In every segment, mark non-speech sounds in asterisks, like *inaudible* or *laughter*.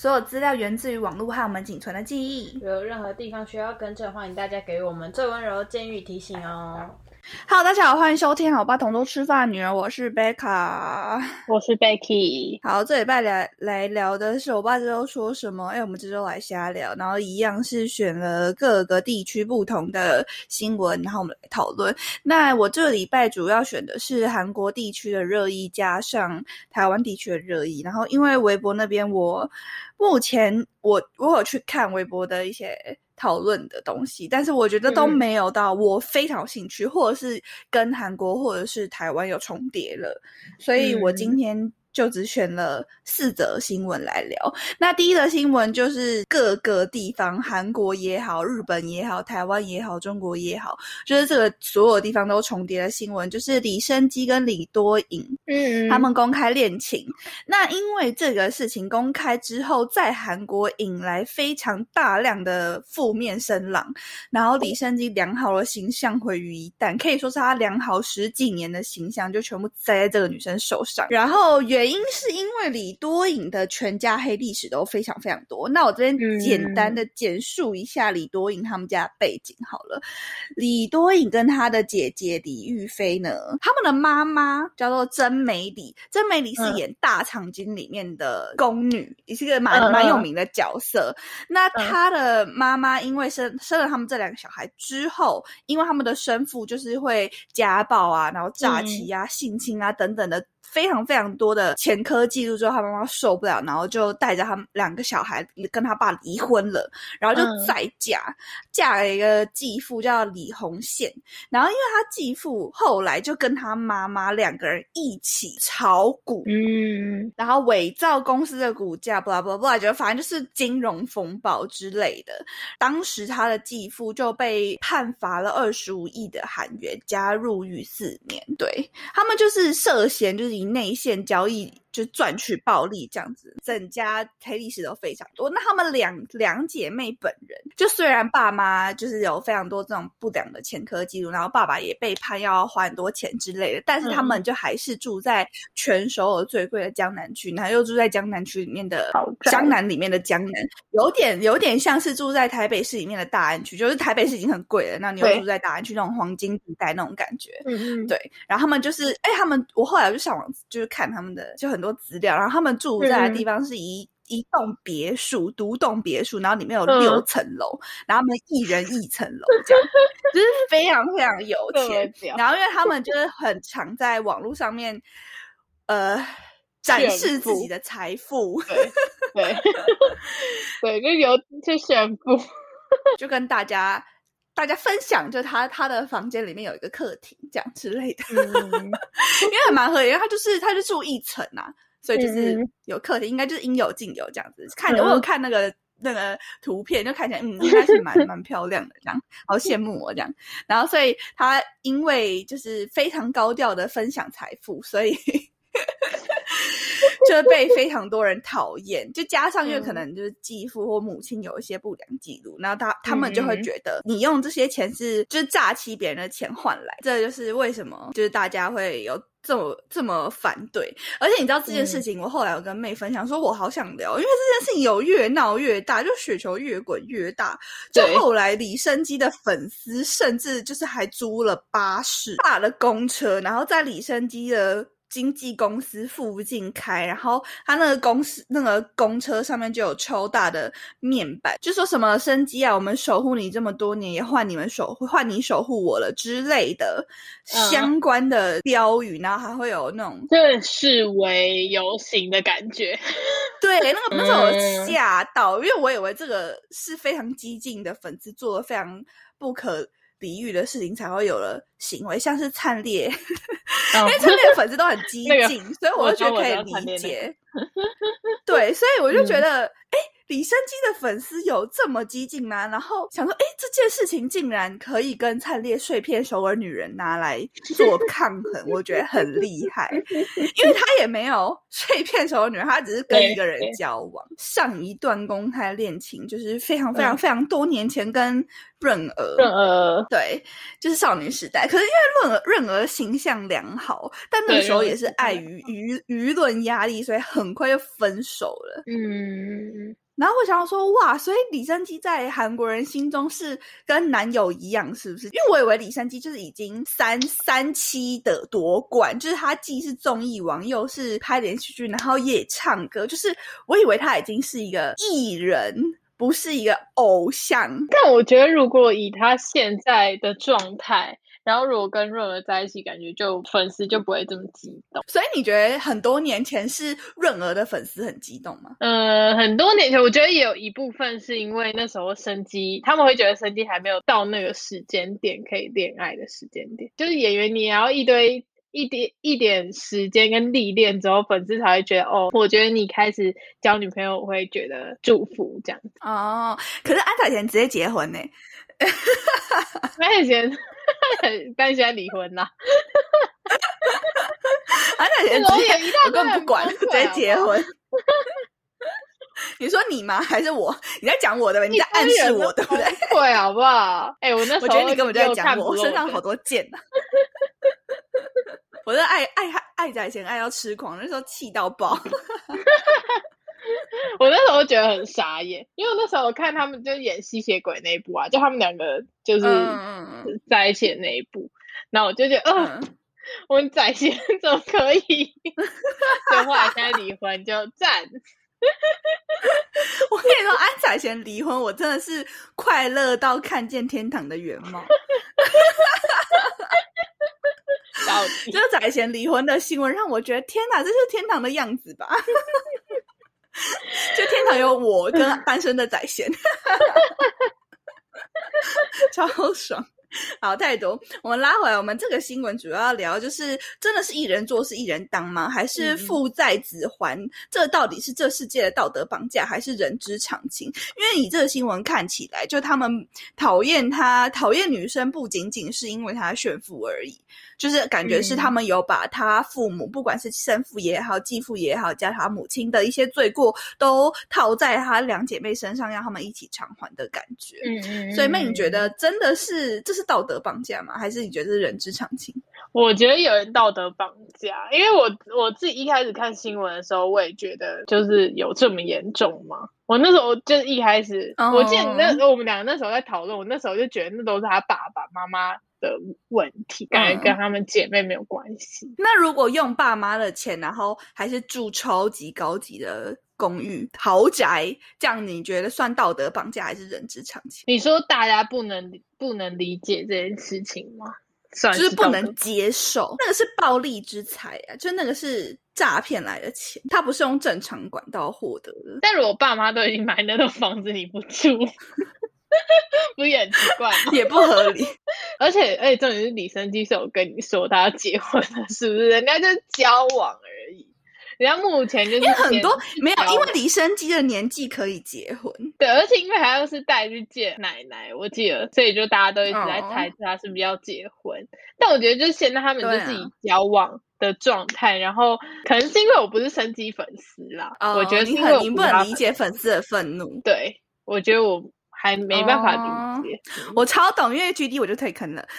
所有资料源自于网络和我们仅存的记忆。有任何地方需要更正，欢迎大家给我们最温柔的建议提醒哦。Hello，大家好，欢迎收听《好爸同桌吃饭》女人，我是贝卡，我是 Becky。好，这礼拜来来聊的是我爸这周说什么？哎，我们这周来瞎聊，然后一样是选了各个地区不同的新闻，然后我们来讨论。那我这个礼拜主要选的是韩国地区的热议，加上台湾地区的热议。然后因为微博那边，我目前我我有去看微博的一些。讨论的东西，但是我觉得都没有到我非常有兴趣，或者是跟韩国或者是台湾有重叠了，所以我今天。就只选了四则新闻来聊。那第一则新闻就是各个地方，韩国也好，日本也好，台湾也好，中国也好，就是这个所有地方都重叠的新闻，就是李生基跟李多颖，嗯，他们公开恋情。那因为这个事情公开之后，在韩国引来非常大量的负面声浪，然后李生基良好的形象毁于一旦，可以说是他良好十几年的形象就全部栽在这个女生手上，然后原。原因是因为李多颖的全家黑历史都非常非常多。那我这边简单的简述一下李多颖他们家背景好了。李多颖跟他的姐姐李玉飞呢，他们的妈妈叫做曾美里，曾美里是演《大长今》里面的宫女，也是个蛮蛮有名的角色。那他的妈妈因为生生了他们这两个小孩之后，因为他们的生父就是会家暴啊，然后诈欺啊、性侵啊等等的。非常非常多的前科记录之后，他妈妈受不了，然后就带着他们两个小孩跟他爸离婚了，然后就再嫁，嫁了一个继父叫李洪宪。然后因为他继父后来就跟他妈妈两个人一起炒股，嗯，然后伪造公司的股价，不啦不啦不啦，就反正就是金融风暴之类的。当时他的继父就被判罚了二十五亿的韩元，加入狱四年。对他们就是涉嫌就是。内线交易。就赚取暴利这样子，整家黑历史都非常多。那他们两两姐妹本人，就虽然爸妈就是有非常多这种不良的前科记录，然后爸爸也被判要花很多钱之类的，但是他们就还是住在全首尔最贵的江南区，然后又住在江南区里面的江南里面的江南，有点有点像是住在台北市里面的大安区，就是台北市已经很贵了，那你又住在大安区那种黄金地带那种感觉，嗯嗯，对。然后他们就是，哎，他们我后来就上网就是看他们的，就很。很多资料，然后他们住在的地方是一一栋别墅，独栋别墅，然后里面有六层楼，然后他们一人一层楼，这样就是非常非常有 *laughs* 钱。然后因为他们。就是很常在网络上面，呃，展示自己的财富，对对。*laughs* 对，就有去炫富，*laughs* 就跟大家大家分享，就他他的房间里面有一个客厅，这样之类的，*laughs* 因为还蛮合理，因为他就是他就住一层啊，所以就是有客厅，应该就是应有尽有这样子。看我有看那个那个图片，就看起来嗯，应该是蛮 *laughs* 蛮漂亮的，这样好羡慕我这样。然后所以他因为就是非常高调的分享财富，所以。就被非常多人讨厌，就加上因为可能就是继父或母亲有一些不良记录，然后他他们就会觉得你用这些钱是就是诈欺别人的钱换来，这就是为什么就是大家会有这么这么反对。而且你知道这件事情，我后来有跟妹分享说，我好想聊，因为这件事情有越闹越大，就雪球越滚越大。就后来李生基的粉丝甚至就是还租了巴士、大的公车，然后在李生基的。经纪公司附近开，然后他那个公司那个公车上面就有超大的面板，就说什么生机啊，我们守护你这么多年，也换你们守护，换你守护我了之类的相关的标语，然后还会有那种正示威游行的感觉。*laughs* 对，那个那时候我吓到，因为我以为这个是非常激进的粉丝做的非常不可。比喻的事情才会有了行为，像是灿烈，*laughs* 因为灿烈的粉丝都很激 *laughs* 进，所以我就觉得可以理解。*laughs* 对，所以我就觉得，哎。李生基的粉丝有这么激进吗？然后想说，哎，这件事情竟然可以跟灿烈碎片首尔女人拿来做抗衡，我觉得很厉害。因为他也没有碎片首尔女人，他只是跟一个人交往。上一段公开恋情就是非常非常非常多年前跟润儿。润儿，对，就是少女时代。可是因为润儿润儿形象良好，但那个对时候也是碍于舆舆论压力，所以很快就分手了。嗯，然后我想要说，哇，所以李生基在韩国人心中是跟男友一样，是不是？因为我以为李生基就是已经三三期的夺冠，就是他既是综艺王，又是拍连续剧，然后也唱歌，就是我以为他已经是一个艺人，不是一个偶像。但我觉得如果以他现在的状态，然后如果跟润儿在一起，感觉就粉丝就不会这么激动。所以你觉得很多年前是润儿的粉丝很激动吗？呃，很多年前，我觉得也有一部分是因为那时候生机，他们会觉得生机还没有到那个时间点可以恋爱的时间点，就是演员你也要一堆一点一点时间跟历练之后，粉丝才会觉得哦，我觉得你开始交女朋友，我会觉得祝福这样子。哦，可是安彩贤直接结婚呢、那以前，但现在离婚啦，*laughs* 安彩贤直接我根本堆不管，很直接结婚。*laughs* 你说你吗？还是我？你在讲我的吧？你在暗示我对不对？对，好不好？哎、我那时 *laughs* 候我觉得你根本就在又讲我，身上的好多剑呐、我在爱爱爱仔贤爱到痴狂，那时候气到爆。*laughs* 我那时候觉得很傻眼，因为我那时候我看他们就演吸血鬼那一部啊，就他们两个就是在一起的那一部，然后我就觉得，呃，嗯，*laughs* 我们仔贤怎么可以？*laughs* 就后来现在离婚就赞，*laughs* 我跟你说，安仔贤离婚，我真的是快乐到看见天堂的原貌。*laughs* 就是仔贤离婚的新闻，让我觉得天哪，这是天堂的样子吧？*laughs* 就天堂有我跟单身的宰贤，超爽。*laughs* 好，太多。我们拉回来，我们这个新闻主要要聊，就是真的是一人做事一人当吗？还是父债子还？这到底是这世界的道德绑架，还是人之常情？因为以这个新闻看起来，就他们讨厌他，讨厌女生，不仅仅是因为她炫富而已，就是感觉是嗯他们有把他父母，不管是生父也好、继父也好，加他母亲的一些罪过，都套在他两姐妹身上，让他们一起偿还的感觉。嗯嗯所以妹，你觉得真的是这是道德绑架吗？还是你觉得是人之常情？*laughs* 我觉得有人道德绑架，因为我我自己一开始看新闻的时候，我也觉得就是有这么严重吗？我那时候就是一开始哦我记得那我们两个那时候在讨论，我那时候就觉得那都是他爸爸妈妈的问题，感觉嗯跟他们姐妹没有关系。那如果用爸妈的钱，然后还是住超级高级的公寓豪宅，这样你觉得算道德绑架还是人之常情？你说大家不能不能理解这件事情吗？算就是不能接受，那个是暴利之财啊，就那个是诈骗来的钱，他不是用正常管道获得的。但如果爸妈都已经买那栋房子，你不住，*laughs* 不是也很奇怪吗？*laughs* 也不合理，*laughs* 而且，而且重点是李生基是有跟你说他要结婚了，是不是？人家就是交往而已，人家目前就是因为很多没有，因为李生基的年纪可以结婚，对，而且因为还要是带去见奶奶，我记得，所以就大家都一直在哦猜测他是不是要结婚。但我觉得就是现在他们就是以交往的状态，然后可能是因为我不是生基粉丝啦，哦我觉得是你因为我很你不能理解粉丝的愤怒。对，我觉得我还没办法哦理解。我超懂，因为 G D 我就退坑了。*laughs*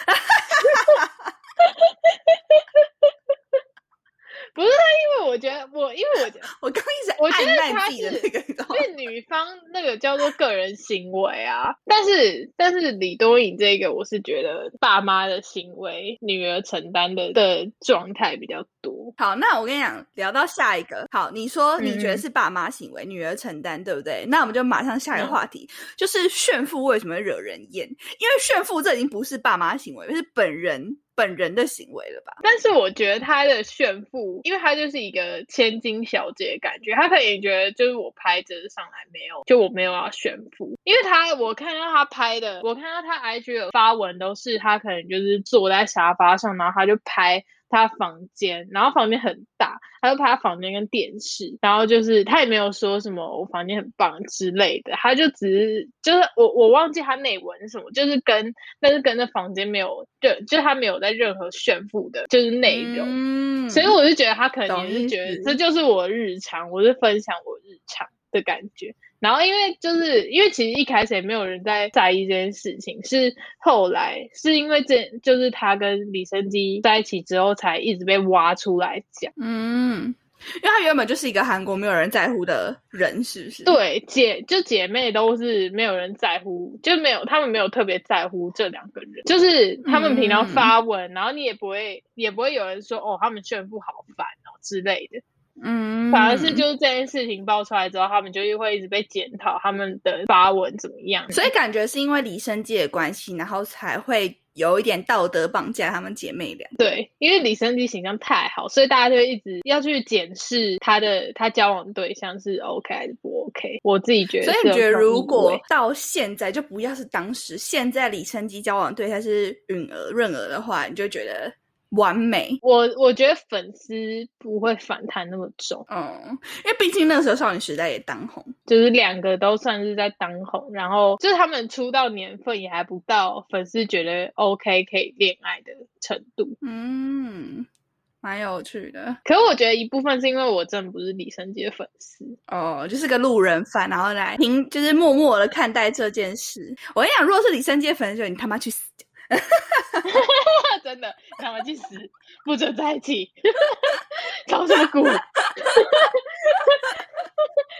不是他，因为我觉得我，因为我觉得，*laughs* 我刚一直我觉得按他是因为女方那个叫做个人行为啊，但是但是李多颖这个，我是觉得爸妈的行为，女儿承担的的状态比较多。好，那我跟你讲，聊到下一个。好，你说你觉得嗯是爸妈行为，女儿承担，对不对？那我们就马上下一个嗯话题，就是炫富为什么惹人厌？因为炫富这已经不是爸妈行为，是本人本人的行为了吧？但是我觉得他的炫富，因为他就是一个千金小姐感觉，他可能也觉得就是我拍着上来没有，就我没有要炫富，因为他我看到他拍的，我看到他 IG 有发文都是他可能就是坐在沙发上，然后他就拍。他房间，然后房间很大，他就拍他房间跟电视，然后就是他也没有说什么我房间很棒之类的，他就只是就是我我忘记他内文是什么，就是跟但是跟那房间没有就就是他没有在任何炫富的，就是内容，嗯。所以我就觉得他可能也是觉得这就是我日常，我是分享我日常的感觉，然后因为就是因为其实一开始也没有人在在意这件事情，是后来是因为这就是他跟李生基在一起之后，才一直被挖出来讲。嗯，因为他原本就是一个韩国没有人在乎的人，是不是？对，姐就姐妹都是没有人在乎，就没有他们没有特别在乎这两个人，就是他们平常发文，然后你也不会也不会有人说哦，他们炫富好烦哦之类的。嗯，反而是就是这件事情爆出来之后，他们就会一直被检讨他们的发文怎么样。所以感觉是因为李生基的关系，然后才会有一点道德绑架他们姐妹俩。对，因为李生基形象太好，所以大家就一直要去检视他的他交往对象是 OK 还是不 OK。我自己觉得，所以你觉得如果到现在就不要是当时，现在李生基交往对象是允儿润儿的话，你就觉得？完美，我我觉得粉丝不会反弹那么重，嗯，因为毕竟那个时候少女时代也当红，就是两个都算是在当红，然后就是他们出道年份也还不到粉丝觉得 OK 可以恋爱的程度，嗯，蛮有趣的。可是我觉得一部分是因为我真的不是李圣杰粉丝，哦，就是个路人 fan，然后来听，就是默默的看待这件事。我跟你讲，如果是李圣杰粉丝，你他妈去死！*laughs* 真的，他们去死，不准在一起，吵什么鼓？*laughs*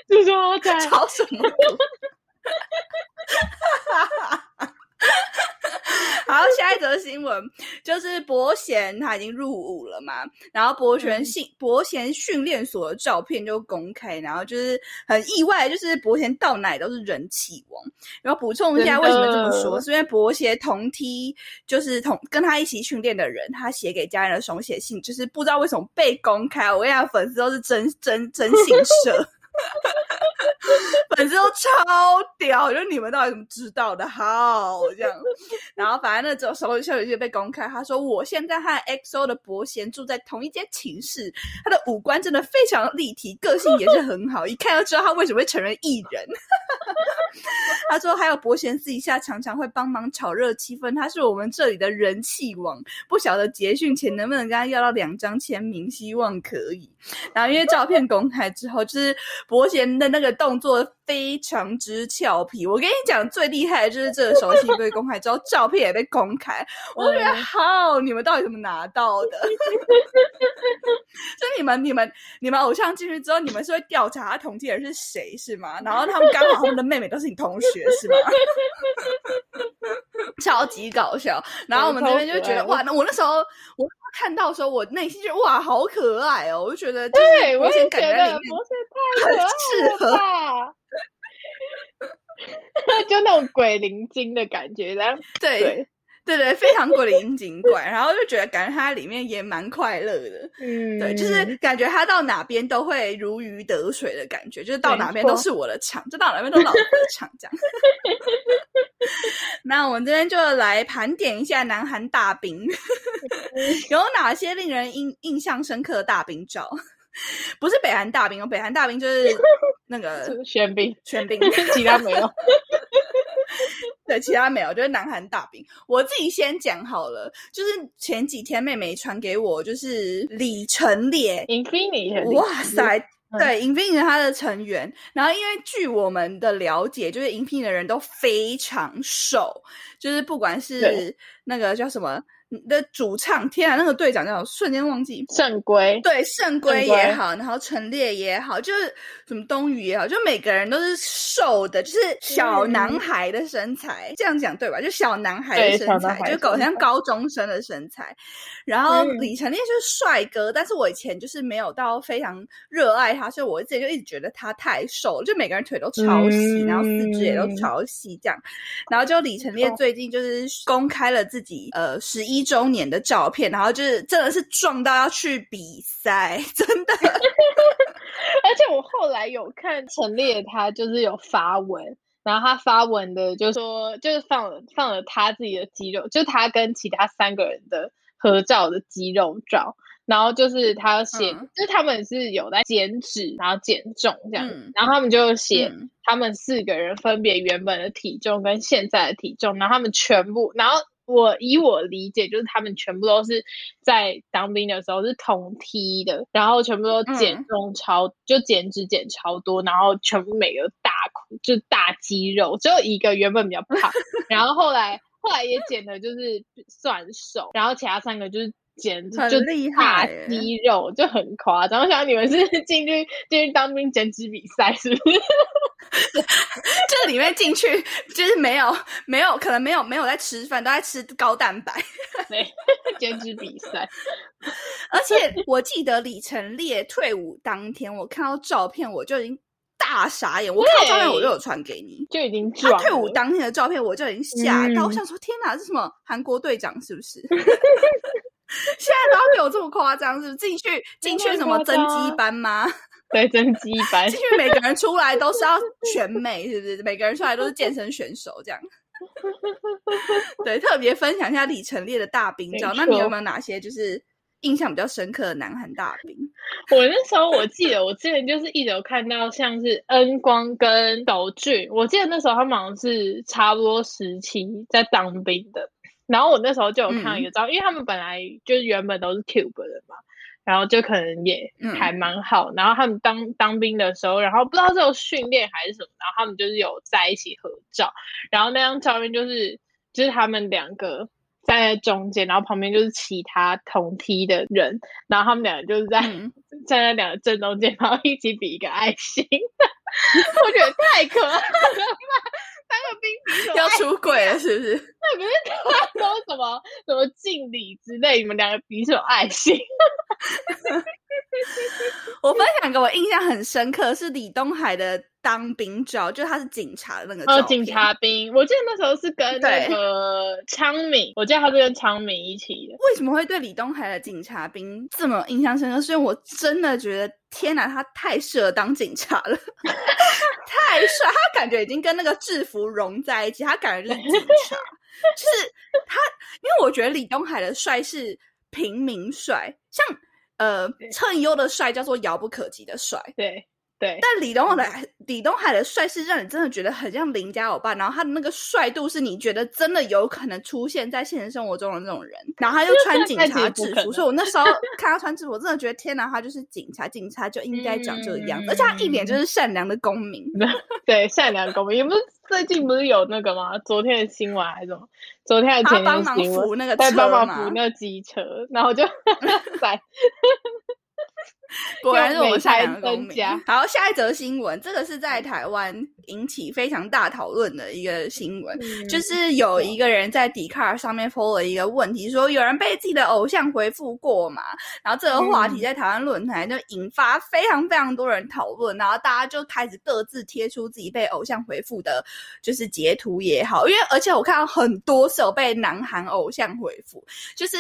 就说在吵什么鼓？*laughs* *laughs* 好，下一则新闻就是伯贤他已经入伍了嘛，然后伯贤训伯贤训练所的照片就公开，然后就是很意外，就是伯贤到哪都是人气王。然后补充一下，为什么这么说？是因为伯贤同梯就是同跟他一起训练的人，他写给家人的手写信，就是不知道为什么被公开。我跟你讲，粉丝都是真真真心 *laughs* 社。*laughs* 粉丝都超屌，就你们到底怎么知道的？好，这样，*laughs* 然后反正那种时候消息就被公开，他说我现在和 XO 的伯贤住在同一间寝室，他的五官真的非常立体，个性也是很好，一看就知道他为什么会成为艺人。*laughs* 他说还有博贤私底下常常会帮忙炒热气氛，他是我们这里的人气王，不晓得结训前能不能跟他要到两张签名，希望可以。然后因为照片公开之后，就是伯贤的那个动作非常之俏皮。我跟你讲，最厉害的就是这个手机被公开之后，照片也被公开。我觉得好，你们到底怎么拿到的？*laughs* 就你们、你们、你们偶像进去之后，你们是会调查他同届人是谁是吗？然后他们刚好他们的妹妹都是你同学是吗？*laughs* 超级搞笑。然后我们这边就觉得哇，那我那时候我。看到时候，我内心就哇，好可爱哦！我就觉得，对我也觉得博士太很适合，*laughs* *laughs* 就那种鬼灵精的感觉，然后对对对，非常鬼灵精怪，然后就觉得感觉他里面也蛮快乐的，嗯，对，就是感觉他到哪边都会如鱼得水的感觉，就是到哪边都是我的场，就到哪边都老子的场这样。*laughs* 那我们这边就来盘点一下南韩大兵 *laughs* 有哪些令人印印象深刻的大兵照，*laughs* 不是北韩大兵哦，北韩大兵就是那个玄兵，玄兵，其他没有。*laughs* 对，其他没有，就是南韩大饼。我自己先讲好了，就是前几天妹妹传给我，就是李成烈，Infinity，哇塞。对，Infinity 他的成员，然后因为据我们的了解，就是 Infinity 的人都非常瘦，就是不管是那个叫什么。的主唱，天啊，那个队长叫瞬间忘记，圣圭，对，圣圭也好，然后陈列也好，就是什么冬雨也好，就每个人都是瘦的，就是小男孩的身材，这样讲对吧？就小男孩的身材，就搞像高中生的身材。然后李晨烈就是帅哥，但是我以前就是没有到非常热爱他，所以我自己就一直觉得他太瘦了，就每个人腿都超细，然后四肢也都超细这样。然后就李晨烈最近就是公开了自己呃十一。周年的照片，然后就是真的是壮到要去比赛，*laughs* 真的。*laughs* 而且我后来有看陈列，他就是有发文，然后他发文的就是说，就是放了放了他自己的肌肉，就他跟其他三个人的合照的肌肉照。然后就是他写，就是他们是有在减脂，然后减重这样，然后他们就写他们四个人分别原本的体重跟现在的体重，然后他们全部，然后。我以我理解，就是他们全部都是在当兵的时候是同梯的，然后全部都减重超，就减脂减超多，然后全部每个大就大肌肉，只有一个原本比较胖，*laughs* 然后后来后来也减的就是算瘦，然后其他三个就是减就大肌肉，就很夸张。我想你们是 *laughs* 进去进去当兵减脂比赛是不是？这里面进去就是没有没有可能没有没有在吃饭，都在吃高蛋白。对，减脂比赛。而且我记得李成烈退伍当天，我看到照片我就已经大傻眼。我看到照片我就有传给你，就已经他退伍当天的照片我就已经吓到，我想说天哪，是什么韩国队长是不是？*laughs* 现在都没有这么夸张，是不是？进去进去什么增肌班吗？对，增肌班，进去每个人出来都是要选美，是不是？每个人出来都是健身选手这样。对，特别分享一下李成烈的大兵照。那你有没有哪些就是印象比较深刻的南韩大兵？*laughs* 我那时候我记得，我之前就是一直有看到像是恩光跟斗俊，我记得那时候他们好像是差不多时期在当兵的。然后我那时候就有看到一个照，因为他们本来就是原本都是 Cube 的嘛。然后就可能也还蛮好，然后他们当当兵的时候，然后不知道是有训练还是什么，然后他们就是有在一起合照，然后那张照片就是就是他们两个站在中间，然后旁边就是其他同梯的人，然后他们两个就是在 *laughs* 站在两个正中间，然后一起比一个爱心，*laughs* 我觉得太可爱了。当个兵比要出轨了，是不是？*laughs* 那不是他说什么什么敬礼之类？你们两个比什么爱心？*laughs* 我分享给我印象很深刻是李东海的当兵照，就他是警察的那个哦，警察兵。我记得那时候是跟那个昌敏，我记得他是跟昌敏一起的。为什么会对李东海的警察兵这么印象深刻？是因为我真的觉得，天哪，他太适合当警察了，*laughs* 太帅！他感觉已经跟那个制服融在一起，他感觉就是警察，就是他。因为我觉得李东海的帅是平民帅，像。呃，称优的帅叫做遥不可及的帅，对对。但李东海李东海的帅是让你真的觉得很像邻家欧巴，然后他的那个帅度是你觉得真的有可能出现在现实生活中的那种人，然后他又穿警察制服，所以我那 *laughs* 时候看他穿制服，我真的觉得天哪，他就是警察，警察就应该长这个样子，而且他一脸就是 *laughs* 善良的公民，对，善良公民，也不是最近不是有那个吗？昨天的新闻还是什么？昨天还前天新闻，在帮忙扶那个机车，然后就 *laughs* 在。*laughs* 果然是我们善良的公民。*laughs* 好，下一则新闻，这个是在台湾引起非常大讨论的一个新闻，就是有一个人在 d 卡 c a r 上面 po 了一个问题，说有人被自己的偶像回复过嘛？然后这个话题在台湾论坛就引发非常非常多人讨论，然后大家就开始各自贴出自己被偶像回复的，就是截图也好，因为而且我看到很多是有被南韩偶像回复，就是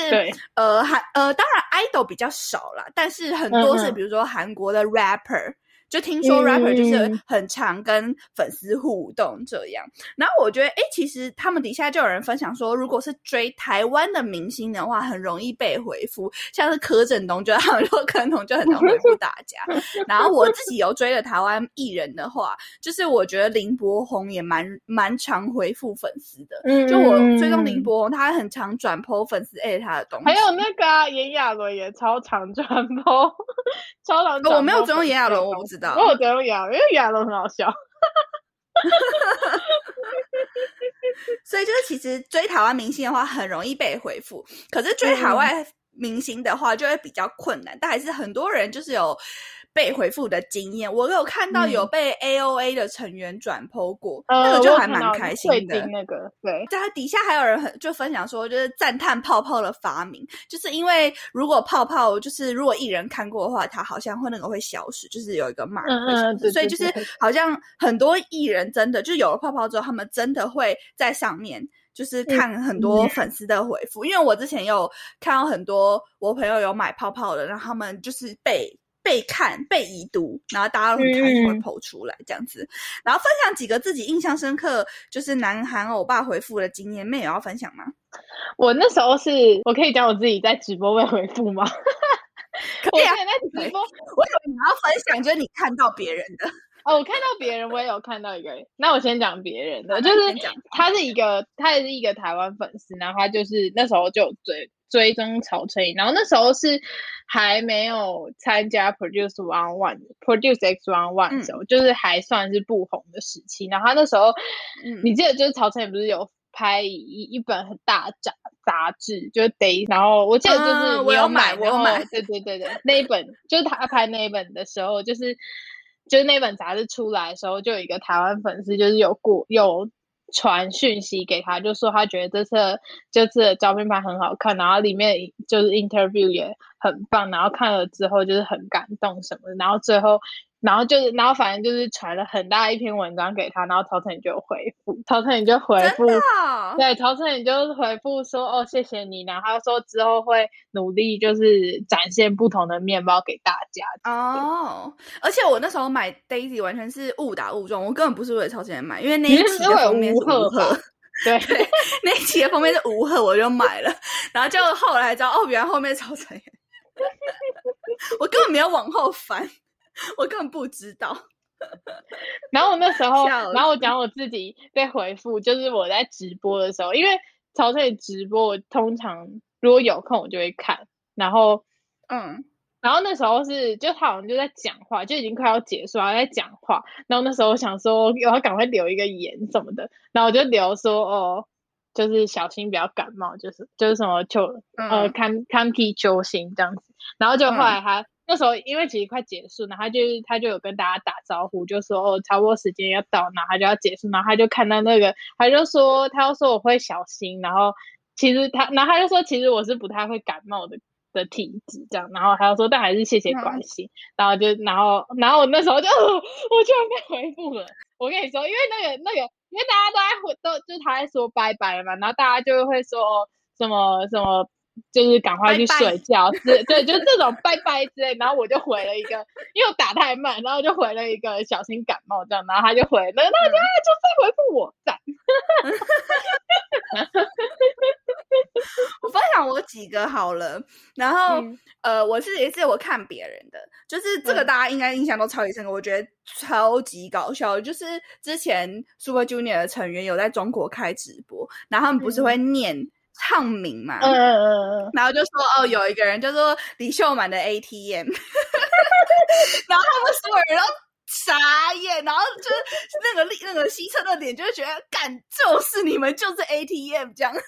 呃韩呃当然 idol 比较少啦，但是很多。是，比如说韩国的 rapper，就听说 rapper 就是很常跟粉丝互动这样。然后我觉得，哎，其实他们底下就有人分享说，如果是追台湾的明星的话，很容易被回复，像是柯震东，就他们 *laughs* 说柯震东就很常回复大家。*laughs* 然后我自己有追的台湾艺人的话，就是我觉得林柏宏也蛮蛮常回复粉丝的。嗯，就我追踪林柏宏，他很常转 po 粉丝艾他的东西。还有那个炎亚纶也超常转 po。*laughs* 超长，我没有追踪炎亚纶，我不知道。我有追炎亚纶，因为炎亚纶很好笑。*laughs* 所以就是，其实追台湾明星的话，很容易被回复；可是追海外明星的话，就会比较困难。但还是很多人就是有。被回复的经验，我有看到有被 A O A 的成员转 PO 过，那个就还蛮开心的。那个对，在底下还有人很就分享说，就是赞叹泡泡的发明，就是因为如果泡泡就是如果艺人看过的话，他好像会那个会消失，就是有一个 mark，所以就是好像很多艺人真的就有了泡泡之后，他们真的会在上面就是看很多粉丝的回复，因为我之前有看到很多我朋友有买泡泡的，然后他们就是被。被看、被已读，然后大家都很开心会跑出来这样子，然后分享几个自己印象深刻，就是南韩欧巴回复的经验，妹有要分享吗？我那时候是我可以讲我自己在直播被回复吗？*laughs* 可以啊，在直播，我以为你要分享，就是你看到别人的。哦，我看到别人，我也有看到一个人。那我先讲别人的，就是他是一个，他也是一个台湾粉丝，然后他就是那时候就追追踪曹承颖，然后那时候是还没有参加 Produce One One Produce X One One 的时候，就是还算是不红的时期。然后他那时候，你记得就是曹承颖不是有拍一一本很大杂杂志，就是 Day，然后我记得就是我有买，我有买，对对对对，那一本 *laughs* 就是他拍那一本的时候，就是。就是那本杂志出来的时候，就有一个台湾粉丝，就是有过有传讯息给他，就说他觉得这次这次的照片拍很好看，然后里面就是 interview 也很棒，然后看了之后就是很感动什么的，然后最后。然后就是，然后反正就是传了很大一篇文章给他，然后曹晨就回复，曹晨就回复，对，曹晨就回复说，哦，谢谢你，然后他说之后会努力，就是展现不同的面包给大家。哦，而且我那时候买 Daisy 完全是误打误撞，我根本不是为了曹晨买，因为那一期的封面是吴赫，*laughs* 对，那一期的封面是吴赫，我就买了，然后就后来知道，哦，原来后面曹晨，*laughs* 我根本没有往后翻。我根本不知道。然后我那时候，然后我讲我自己被回复，就是我在直播的时候，因为曹翠直播，我通常如果有空我就会看。然后，嗯，然后那时候是，就他好像就在讲话，就已经快要结束了，在讲话。然后那时候我想说，我要赶快留一个言什么的，然后我就留说，哦，就是小心不要感冒，就是就是什么秋呃看看替秋心这样子。然后就后来他。那时候因为其实快结束，然后他就他就有跟大家打招呼，就说哦，差不多时间要到，然后他就要结束，然后他就看到那个，他就说他要说我会小心，然后其实他，然后他就说其实我是不太会感冒的的体质这样，然后他就说但还是谢谢关心，然后就然后然后我那时候就 *laughs* 我居然被回复了，我跟你说，因为那个那个因为大家都在回都就是他在说拜拜嘛，然后大家就会说哦什么什么。就是赶快去睡觉，是对，就这种拜拜之类，然后我就回了一个，因为我打太慢，然后就回了一个小心感冒这样，然后他就回，那大家就再回复我赞。*laughs* 我分享我几个好了，然后呃，我是也是我看别人的，就是这个大家应该印象都超级深刻，我觉得超级搞笑，就是之前 Super Junior 的成员有在中国开直播，然后他们不是会念。唱名嘛，嗯嗯嗯然后就说哦，有一个人叫做李秀满的 ATM，*laughs* 然后他们所有人都傻眼，然后就是那个那个西侧的脸，就会觉得，干就是你们就是 ATM 这样。*laughs*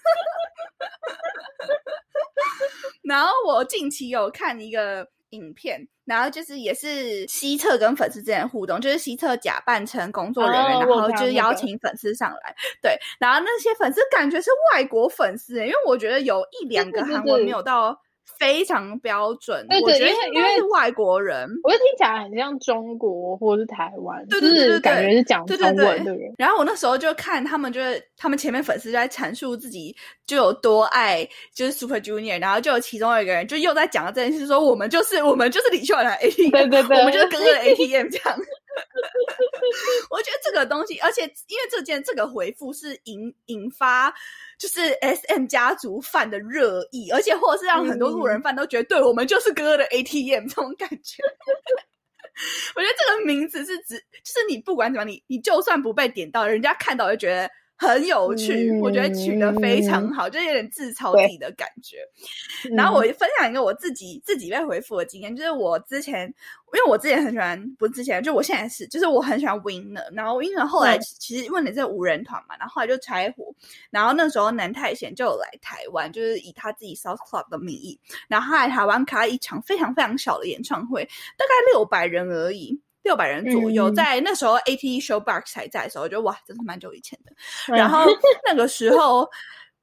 然后我近期有看一个。影片，然后就是也是西侧跟粉丝之间的互动，就是西侧假扮成工作人员，然后就是邀请粉丝上来，对，然后那些粉丝感觉是外国粉丝，因为我觉得有一两个韩文没有到。非常标准，我觉得因为是外国人，我觉得听起来很像中国或者是台湾，对对对，感觉是讲中文的人。然后我那时候就看他们，就是他们前面粉丝在阐述自己就有多爱，就是 Super Junior，然后就有其中有一个人就又在讲到这件事，说我们就是我们就是李秀兰 ATM，对对对，我们就是哥哥 *laughs* 的 ATM 这样。*laughs* 我觉得这个东西，而且因为这件这个回复是引引发。就是 S M 家族犯的热议，而且或者是让很多路人犯都觉得，对我们就是哥哥的 A T M 这种感觉。*laughs* 我觉得这个名字是指，就是你不管怎么，你你就算不被点到，人家看到就觉得。很有趣，我觉得取得非常好，就有点自嘲自己的感觉。然后我分享一个我自己自己被回复的经验，就是我之前，因为我之前很喜欢，不是之前，就我现在是，就是我很喜欢 Winner。然后 Winner 后来其实因为你是五人团嘛，然后后来就拆伙。然后那时候南泰贤就有来台湾，就是以他自己 South Club 的名义，然后他来台湾开一场非常非常小的演唱会，大概六百人而已。六百人左右，在那时候 A T E Showbox 还在的时候，我觉得哇，真是蛮久以前的。然后 *laughs* 那个时候，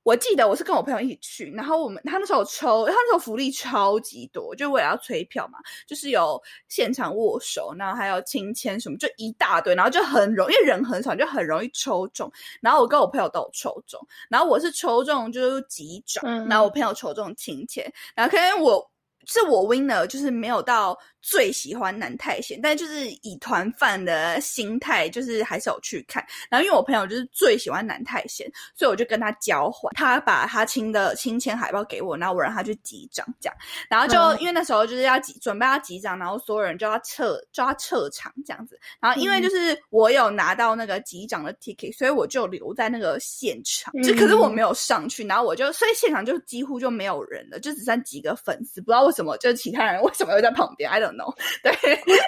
我记得我是跟我朋友一起去，然后我们他那时候抽，他那时候福利超级多，就为了要催票嘛，就是有现场握手，然后还有亲签什么，就一大堆，然后就很容易，因为人很少，就很容易抽中。然后我跟我朋友都有抽中，然后我是抽中就是几种，然后我朋友抽中亲签，然后可能我。是我 winner，就是没有到最喜欢南泰贤，但就是以团饭的心态，就是还是有去看。然后因为我朋友就是最喜欢南泰贤，所以我就跟他交换，他把他亲的亲签海报给我，然后我让他去集章这样。然后就、嗯因为那时候就是要集准备要集章，然后所有人就要撤就要撤场这样子。然后因为就是我有拿到那个集章的 ticket，所以我就留在那个现场。就可是我没有上去，然后我就所以现场就几乎就没有人了，就只剩几个粉丝，不知道为什么，*laughs* 就是其他人为什么会在旁边，I don't know。*laughs* 对，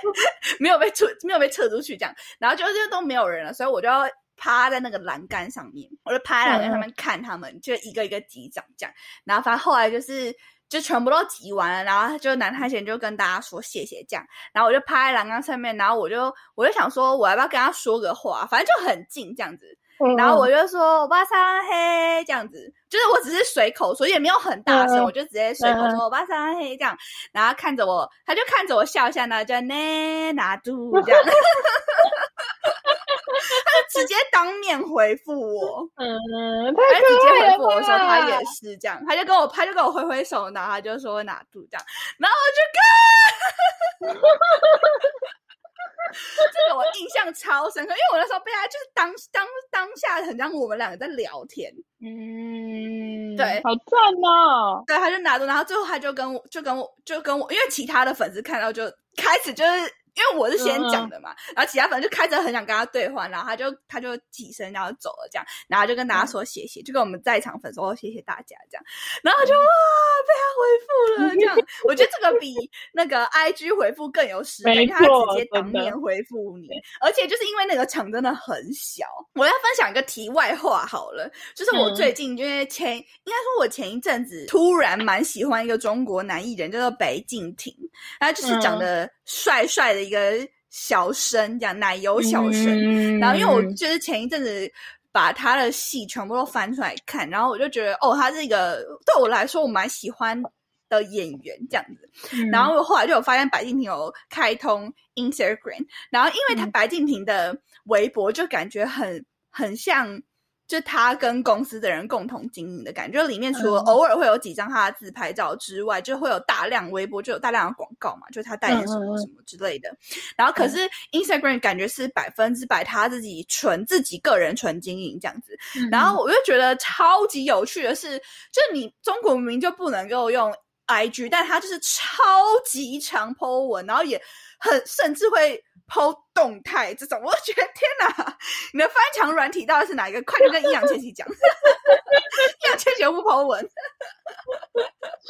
*laughs* 没有被出没有被撤出去这样，然后就是都没有人了，所以我就要趴在那个栏杆上面，我就趴在栏杆上面看他们，就一个一个击掌这样。然后反正后来就是就全部都集完了，然后就南泰贤就跟大家说谢谢这样，然后我就趴在栏杆上面，然后我就我就想说我要不要跟他说个话，反正就很近这样子。然后我就说“巴桑嘿”这样子，就是我只是随口说，也没有很大声，嗯我就直接随口说“巴桑嘿”这样。然后看着我，他就看着我笑一下，然后就呢拿住这样，*laughs* 他就直接当面回复我，嗯，他就直接回复我说他也是这样，他就跟我他就跟我挥挥手，然后他就说拿住这样，然后我就看。*laughs* 这个我印象超深刻，因为我那时候被他就是当当当下很像我们两个在聊天，嗯，对好赞哦，对，他就拿着，然后最后他就跟我就跟我就跟我，因为其他的粉丝看到就开始就是。因为我是先讲的嘛，然后其他粉丝就开着很想跟他对话，然后他就他就起身然后走了这样，然后就跟大家说谢谢，就跟我们在场粉丝说谢谢大家这样，然后就哇被他回复了这样，*laughs* 我觉得这个比那个 I G 回复更有实感，因为他直接当面回复你，而且就是因为那个场真的很小，我要分享一个题外话好了，就是我嗯。最近因为前应该说我前一阵子突然蛮喜欢一个中国男艺人，叫做白敬亭，他就是长得帅帅的一个小生，这样奶油小生。嗯然后因为我就是前一阵子把他的戏全部都翻出来看，然后我就觉得哦，他是一个对我来说我蛮喜欢的演员这样子。嗯然后后来就有发现白敬亭有开通 Instagram，然后因为他嗯白敬亭的微博就感觉很很像。就他跟公司的人共同经营的感觉，就里面除了嗯。偶尔会有几张他的自拍照之外，就会有大量微博就有大量的广告嘛，就是他代言什么什么之类的。然后可是 Instagram 感觉是百分之百他自己纯自己个人纯经营这样子，嗯。然后我就觉得超级有趣的是，就你中国明明就不能够用 IG，但他就是超级长 po 文，然后也很甚至会 po 动态这种，我就觉得天哪，你的翻墙软体到底是哪一个？快点跟易烊千玺讲，易烊千玺又不 po 文，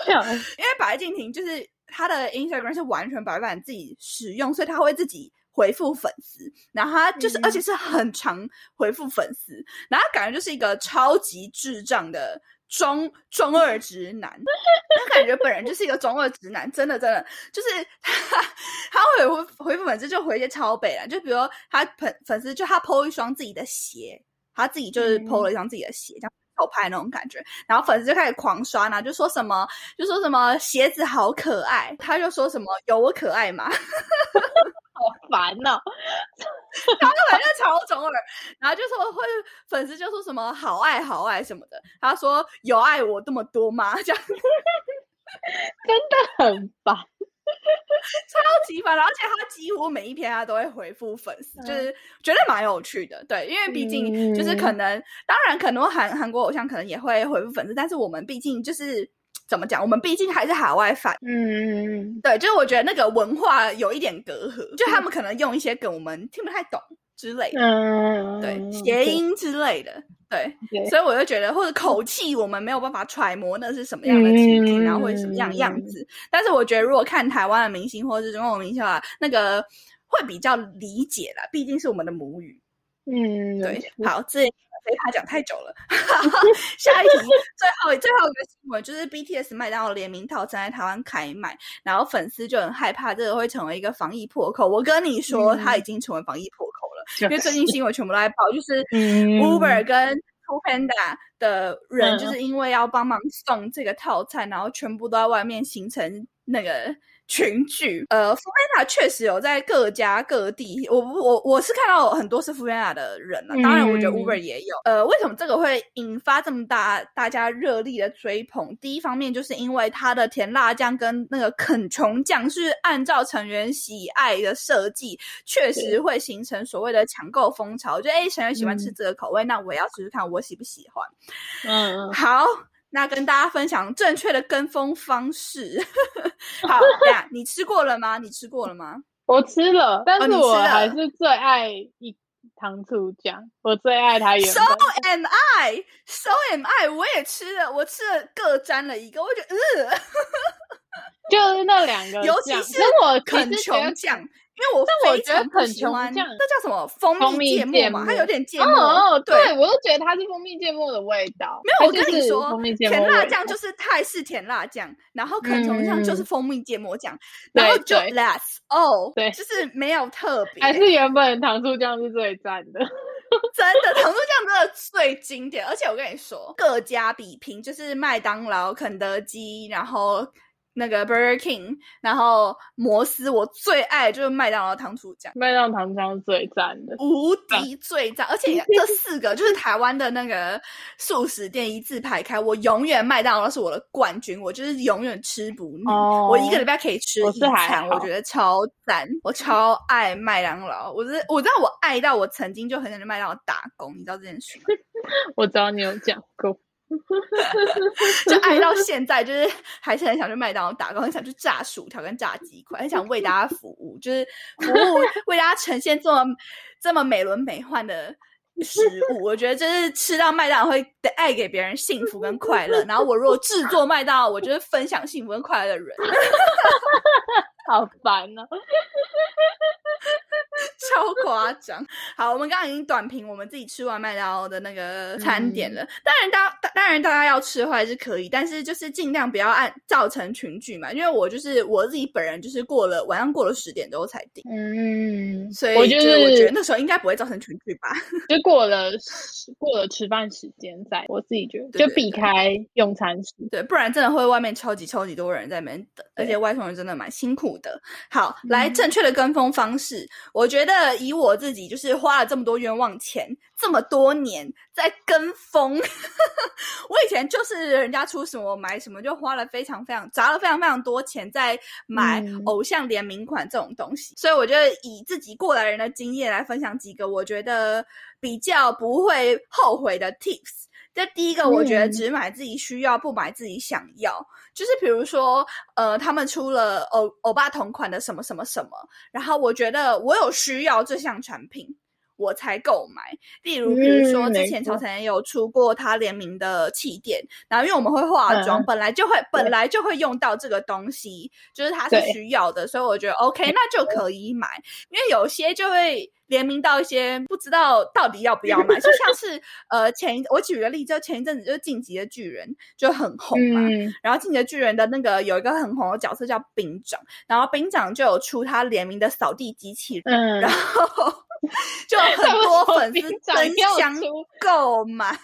因为白敬亭就是他的 Instagram 是完全白板自己使用，所以他会自己回复粉丝，然后他就是、嗯而且是很常回复粉丝，然后他感觉就是一个超级智障的中中二直男，*laughs* 他感觉本人就是一个中二直男，真的真的就是他他会回回复粉丝就回一些超北啦，就比如他粉粉丝就他 PO 一双自己的鞋，他自己就是嗯 PO 了一双自己的鞋，这样。偷拍那种感觉，然后粉丝就开始狂刷呢，就说什么就说什么鞋子好可爱，他就说什么有我可爱吗？*laughs* 烦哦，*laughs* 他就反正超中二，然后就说会粉丝就说什么好爱好爱什么的，他说有爱我这么多吗？*laughs* 这样真的很烦。超级烦，而且他几乎每一篇他都会回复粉丝，嗯就是觉得蛮有趣的。对，因为毕竟就是可能，当然可能韩韩国偶像可能也会回复粉丝，但是我们毕竟就是怎么讲，我们毕竟还是海外 fan。嗯，对，就是我觉得那个文化有一点隔阂，就他们可能用一些梗我们听不太懂之类的，嗯，对，谐音之类的，对，对。所以我就觉得或者口气我们没有办法揣摩那是什么样的情景，嗯然后或者什么样的样子。但是我觉得如果看台湾的明星或者是中国明星啊，那个会比较理解啦，毕竟是我们的母语。嗯，对好，这被他讲太久了。*laughs* 下一题，*laughs* 最后最后一个新闻就是 BTS 麦当劳联名套餐在台湾开卖，然后粉丝就很害怕这个会成为一个防疫破口。我跟你说，嗯它已经成为防疫破口了，就因为最近新闻全部都在报，就是嗯 Uber 跟 f o o Panda 的人，嗯就是因为要帮忙送这个套餐，然后全部都在外面形成那个。群聚，呃 n d a 确实有在各家各地，我不我我是看到很多是 n d a 的人了、当然我觉得嗯 Uber 也有。呃，为什么这个会引发这么大大家热力的追捧？第一方面就是因为它的甜辣酱跟那个肯琼酱是按照成员喜爱的设计，确实会形成所谓的抢购风潮。我觉得哎，成员喜欢吃嗯这个口味，那我也要试试看我喜不喜欢。嗯嗯，好，那跟大家分享正确的跟风方式。你吃过了吗？你吃过了吗？*laughs* 我吃了，但是我还是最爱一糖醋酱，我最爱它原 So。am I, so am I。我也吃了，我吃了各沾了一个，我觉得呃，*laughs* 就是那两个，尤其是但我其肯实觉得琼酱，因为我但我觉得非常不肯琼喜欢，酱这叫什么蜂蜂蜜芥末嘛？它有点芥末。哦，对对，我都觉得它是蜂蜜芥末的味道。没有，我跟你说甜辣酱就是泰式甜辣酱，然后肯琼酱就是嗯蜂蜜芥末酱，对然后就对 that's all，对就是没有特别。还是原本糖醋酱是最赞的。真的，糖醋酱真的最经典，而且我跟你说，各家比拼，就是麦当劳、肯德基，然后那个 Burger King，然后摩斯，我最爱就是麦当劳糖醋酱。麦当劳糖醋酱是最赞的。无敌最赞，而且这四个就是台湾的那个素食店一字排开，我永远麦当劳是我的冠军，我就是永远吃不腻。哦我一个礼拜可以吃一餐，我好觉得超赞，我超爱麦当劳。我是我知道我爱到我曾经就很想去麦当劳打工，你知道这件事吗？*laughs* 我知道你有讲过。*laughs* 就爱到现在，就是还是很想去麦当劳打工，很想去炸薯条跟炸鸡块，很想 *laughs* 为大家服务，就是服务为大家呈现这么这么美轮美奂的食物。我觉得就是吃到麦当劳会带给别人幸福跟快乐，*laughs* 然后我如果制作麦当劳，我就是分享幸福跟快乐的人，好烦哦！*laughs* 超夸张。好，我们刚刚已经短评我们自己吃完麦当劳的那个餐点了。当然大，大当然大家要吃的话还是可以，但是就是尽量不要按造成群聚嘛。因为我就是我自己本人，就是过了晚上过了十点之后才订，嗯，所以我就就是我觉得那时候应该不会造成群聚吧。*laughs* 就过了过了吃饭时间，在我自己觉得就避开用餐时。对，不然真的会外面超级超级多人在那边等，而且外送人真的蛮辛苦的。好，来正确的跟风方式，我觉得以我自己就是花了这么多冤枉钱，这么多年在跟风，*laughs* 我以前就是人家出什么买什么，就花了非常非常砸了非常非常多钱在买嗯偶像联名款这种东西，所以我觉得以自己过来人的经验来分享几个我觉得比较不会后悔的 tips。这第一个，我觉得嗯只买自己需要，不买自己想要。就是比如说，呃，他们出了欧欧巴同款的什么什么什么，然后我觉得我有需要这项产品，我才购买。例如，比如说之前曹晨也有出过他联名的气垫，然后因为我们会化妆，嗯本来就会本来就会用到这个东西，就是它是需要的，所以我觉得 OK，那就可以买。因为有些就会联名到一些不知道到底要不要买，就像 *laughs* 是呃前一我举个例子，就前一阵子就是《晋级的巨人》就很红嘛，嗯，然后《进击的巨人》的那个有一个很红的角色叫兵长，然后兵长就有出他联名的扫地机器人，嗯然后 *laughs* 就有很多粉丝争相购买。*laughs*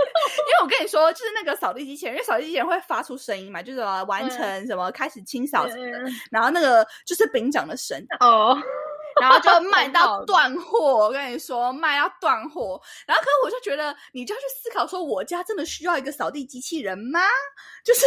因为我跟你说，就是那个扫地机器人，因为扫地机器人会发出声音嘛，就是呃完成什么、开始清扫什么的，嗯然后那个就是饼长的声，哦，然后就卖 *laughs* 到断货。我跟你说，卖到断货。然后，可是我就觉得，你就要去思考说，我家真的需要一个扫地机器人吗？就是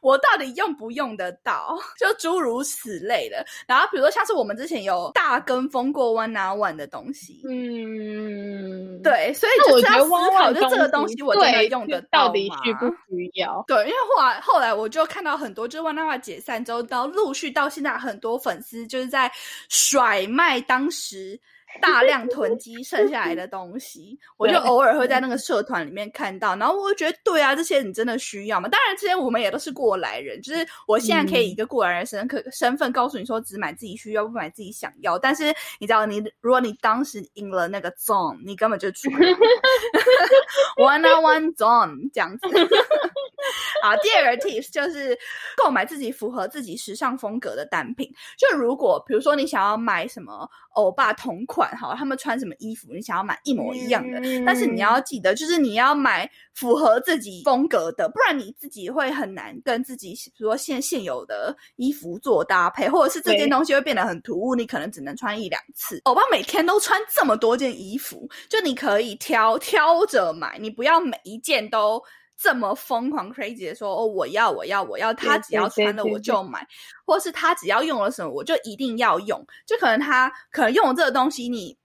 我到底用不用得到？*laughs* 就诸如此类的。然后，比如说像是我们之前有大跟风过 One on One 的东西，嗯，。对，所以我觉得就是要思考，就这个东西我真的用得就到到底需不需要？*laughs* 对，因为后来后来我就看到很多，就是万那话解散之后，然后陆续到现在，很多粉丝就是在甩卖当时大量囤积剩下来的东西，我就偶尔会在那个社团里面看到，然后我就觉得，对啊，这些你真的需要吗？当然，这些我们也都是过来人，就是我现在可以以一个过来人身可身份告诉你说，只买自己需要，不买自己想要。但是你知道，你如果你当时赢了那个 zone，你根本就出 *laughs* one on one zone 这样子。好，第二个 tips 就是购买自己符合自己时尚风格的单品。就如果比如说你想要买什么欧巴同款，好，他们穿什么衣服，你想要买一模一样的，但是你要记得，就是你要买符合自己风格的，不然你自己会很难跟自己比如说现现有的衣服做搭配，或者是这件东西会变得很突兀，你可能只能穿一两次。欧巴每天都穿这么多件衣服，就你可以挑挑着买，你不要每一件都。这么疯狂 crazy 的说哦，我要我要我要，他只要穿了我就买，*laughs* 或是他只要用了什么我就一定要用，就可能他可能用的这个东西你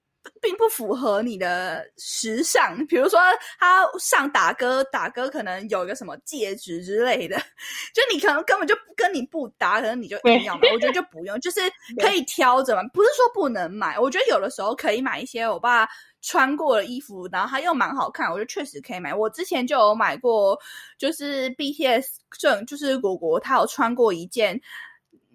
并不符合你的时尚，比如说他上打歌打歌可能有一个什么戒指之类的，*laughs* 就你可能根本就跟你不搭，可能你就 *laughs* 一定要买，我觉得就不用，就是可以挑着嘛，不是说不能买，我觉得有的时候可以买一些我爸。穿过的衣服，然后它又蛮好看，我就确实可以买。我之前就有买过，就是 BTS 正就是果果，他有穿过一件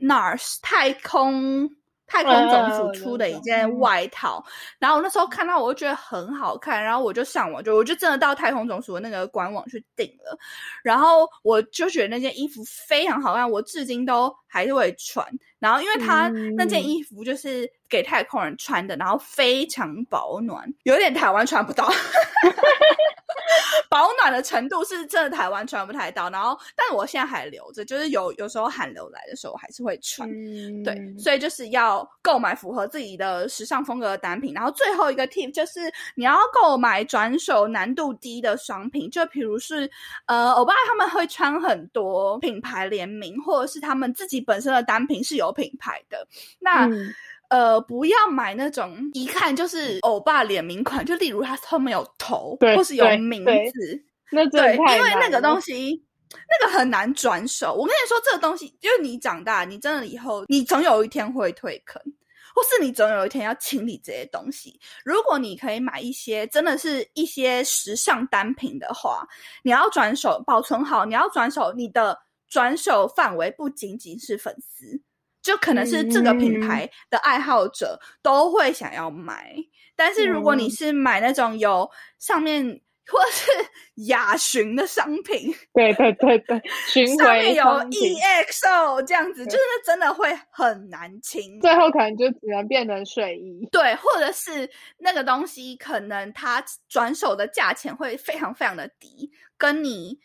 NARS 太空太空总署出的一件外套，然后我那时候看到我就觉得很好看，然后我就上网就我就真的到太空总署的那个官网去订了，然后我就觉得那件衣服非常好看，我至今都还是会穿。然后因为它那件衣服就是给太空人穿的，然后非常保暖，有点台湾穿不到。*laughs* *laughs* 保暖的程度是真的台湾穿不太到，然后，但我现在还留着，就是有有时候寒流来的时候，我还是会穿。对，所以就是要购买符合自己的时尚风格的单品。然后最后一个 tip 就是你要购买转手难度低的商品，就比如是呃，欧巴他们会穿很多品牌联名，或者是他们自己本身的单品是有品牌的，那。呃，不要买那种一看就是欧巴联名款，就例如它后面有头，或是有名字，那对，因为那个东西那个很难转手。我跟你说，这个东西就是你长大，你真的以后你总有一天会退坑，或是你总有一天要清理这些东西。如果你可以买一些真的是一些时尚单品的话，你要转手保存好，你要转手，你的转手范围不仅仅是粉丝。就可能是这个品牌的爱好者都会想要买，但是如果你是买那种有上面或是雅寻的商品，对对对对，*laughs* 上面有 EXO 这样子，就是真的会很难清，最后可能就只能变成睡衣。对，或者是那个东西可能它转手的价钱会非常非常的低，跟你。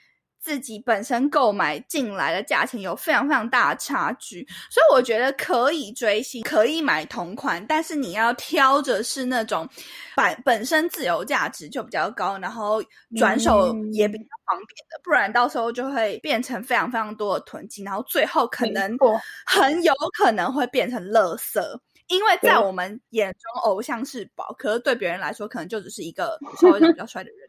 自己本身购买进来的价钱有非常非常大的差距，所以我觉得可以追星，可以买同款，但是你要挑着是那种本本身自由价值就比较高，然后转手也比较方便的，不然到时候就会变成非常非常多的囤积，然后最后可能很有可能会变成垃圾。因为在我们眼中，偶像是宝，可是对别人来说，可能就只是一个稍微长比较帅的人。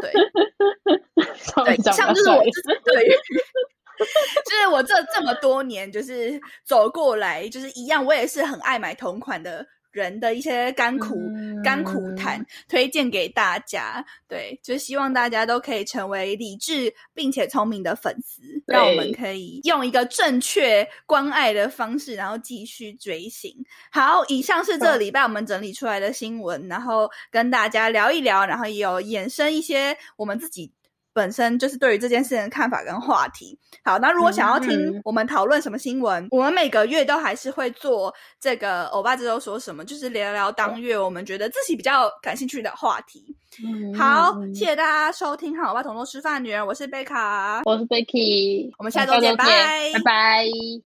对，*laughs* 对，像就是我，就是对，*laughs* 就是我这这么多年，就是走过来，就是一样，我也是很爱买同款的。人的一些甘苦甘苦谈，推荐给大家。对，就希望大家都可以成为理智并且聪明的粉丝，让我们可以用一个正确关爱的方式，然后继续追星。好，以上是这礼拜我们整理出来的新闻，然后跟大家聊一聊，然后也有衍生一些我们自己。本身就是对于这件事情的看法跟话题。好，那如果想要听我们讨论什么新闻，我们每个月都还是会做这个。欧巴这周说什么？就是聊聊当月我们觉得自己比较感兴趣的话题。好，谢谢大家收听《好欧巴同桌吃饭的女人》，我是贝卡，我是贝 y 我们下周见，拜拜拜。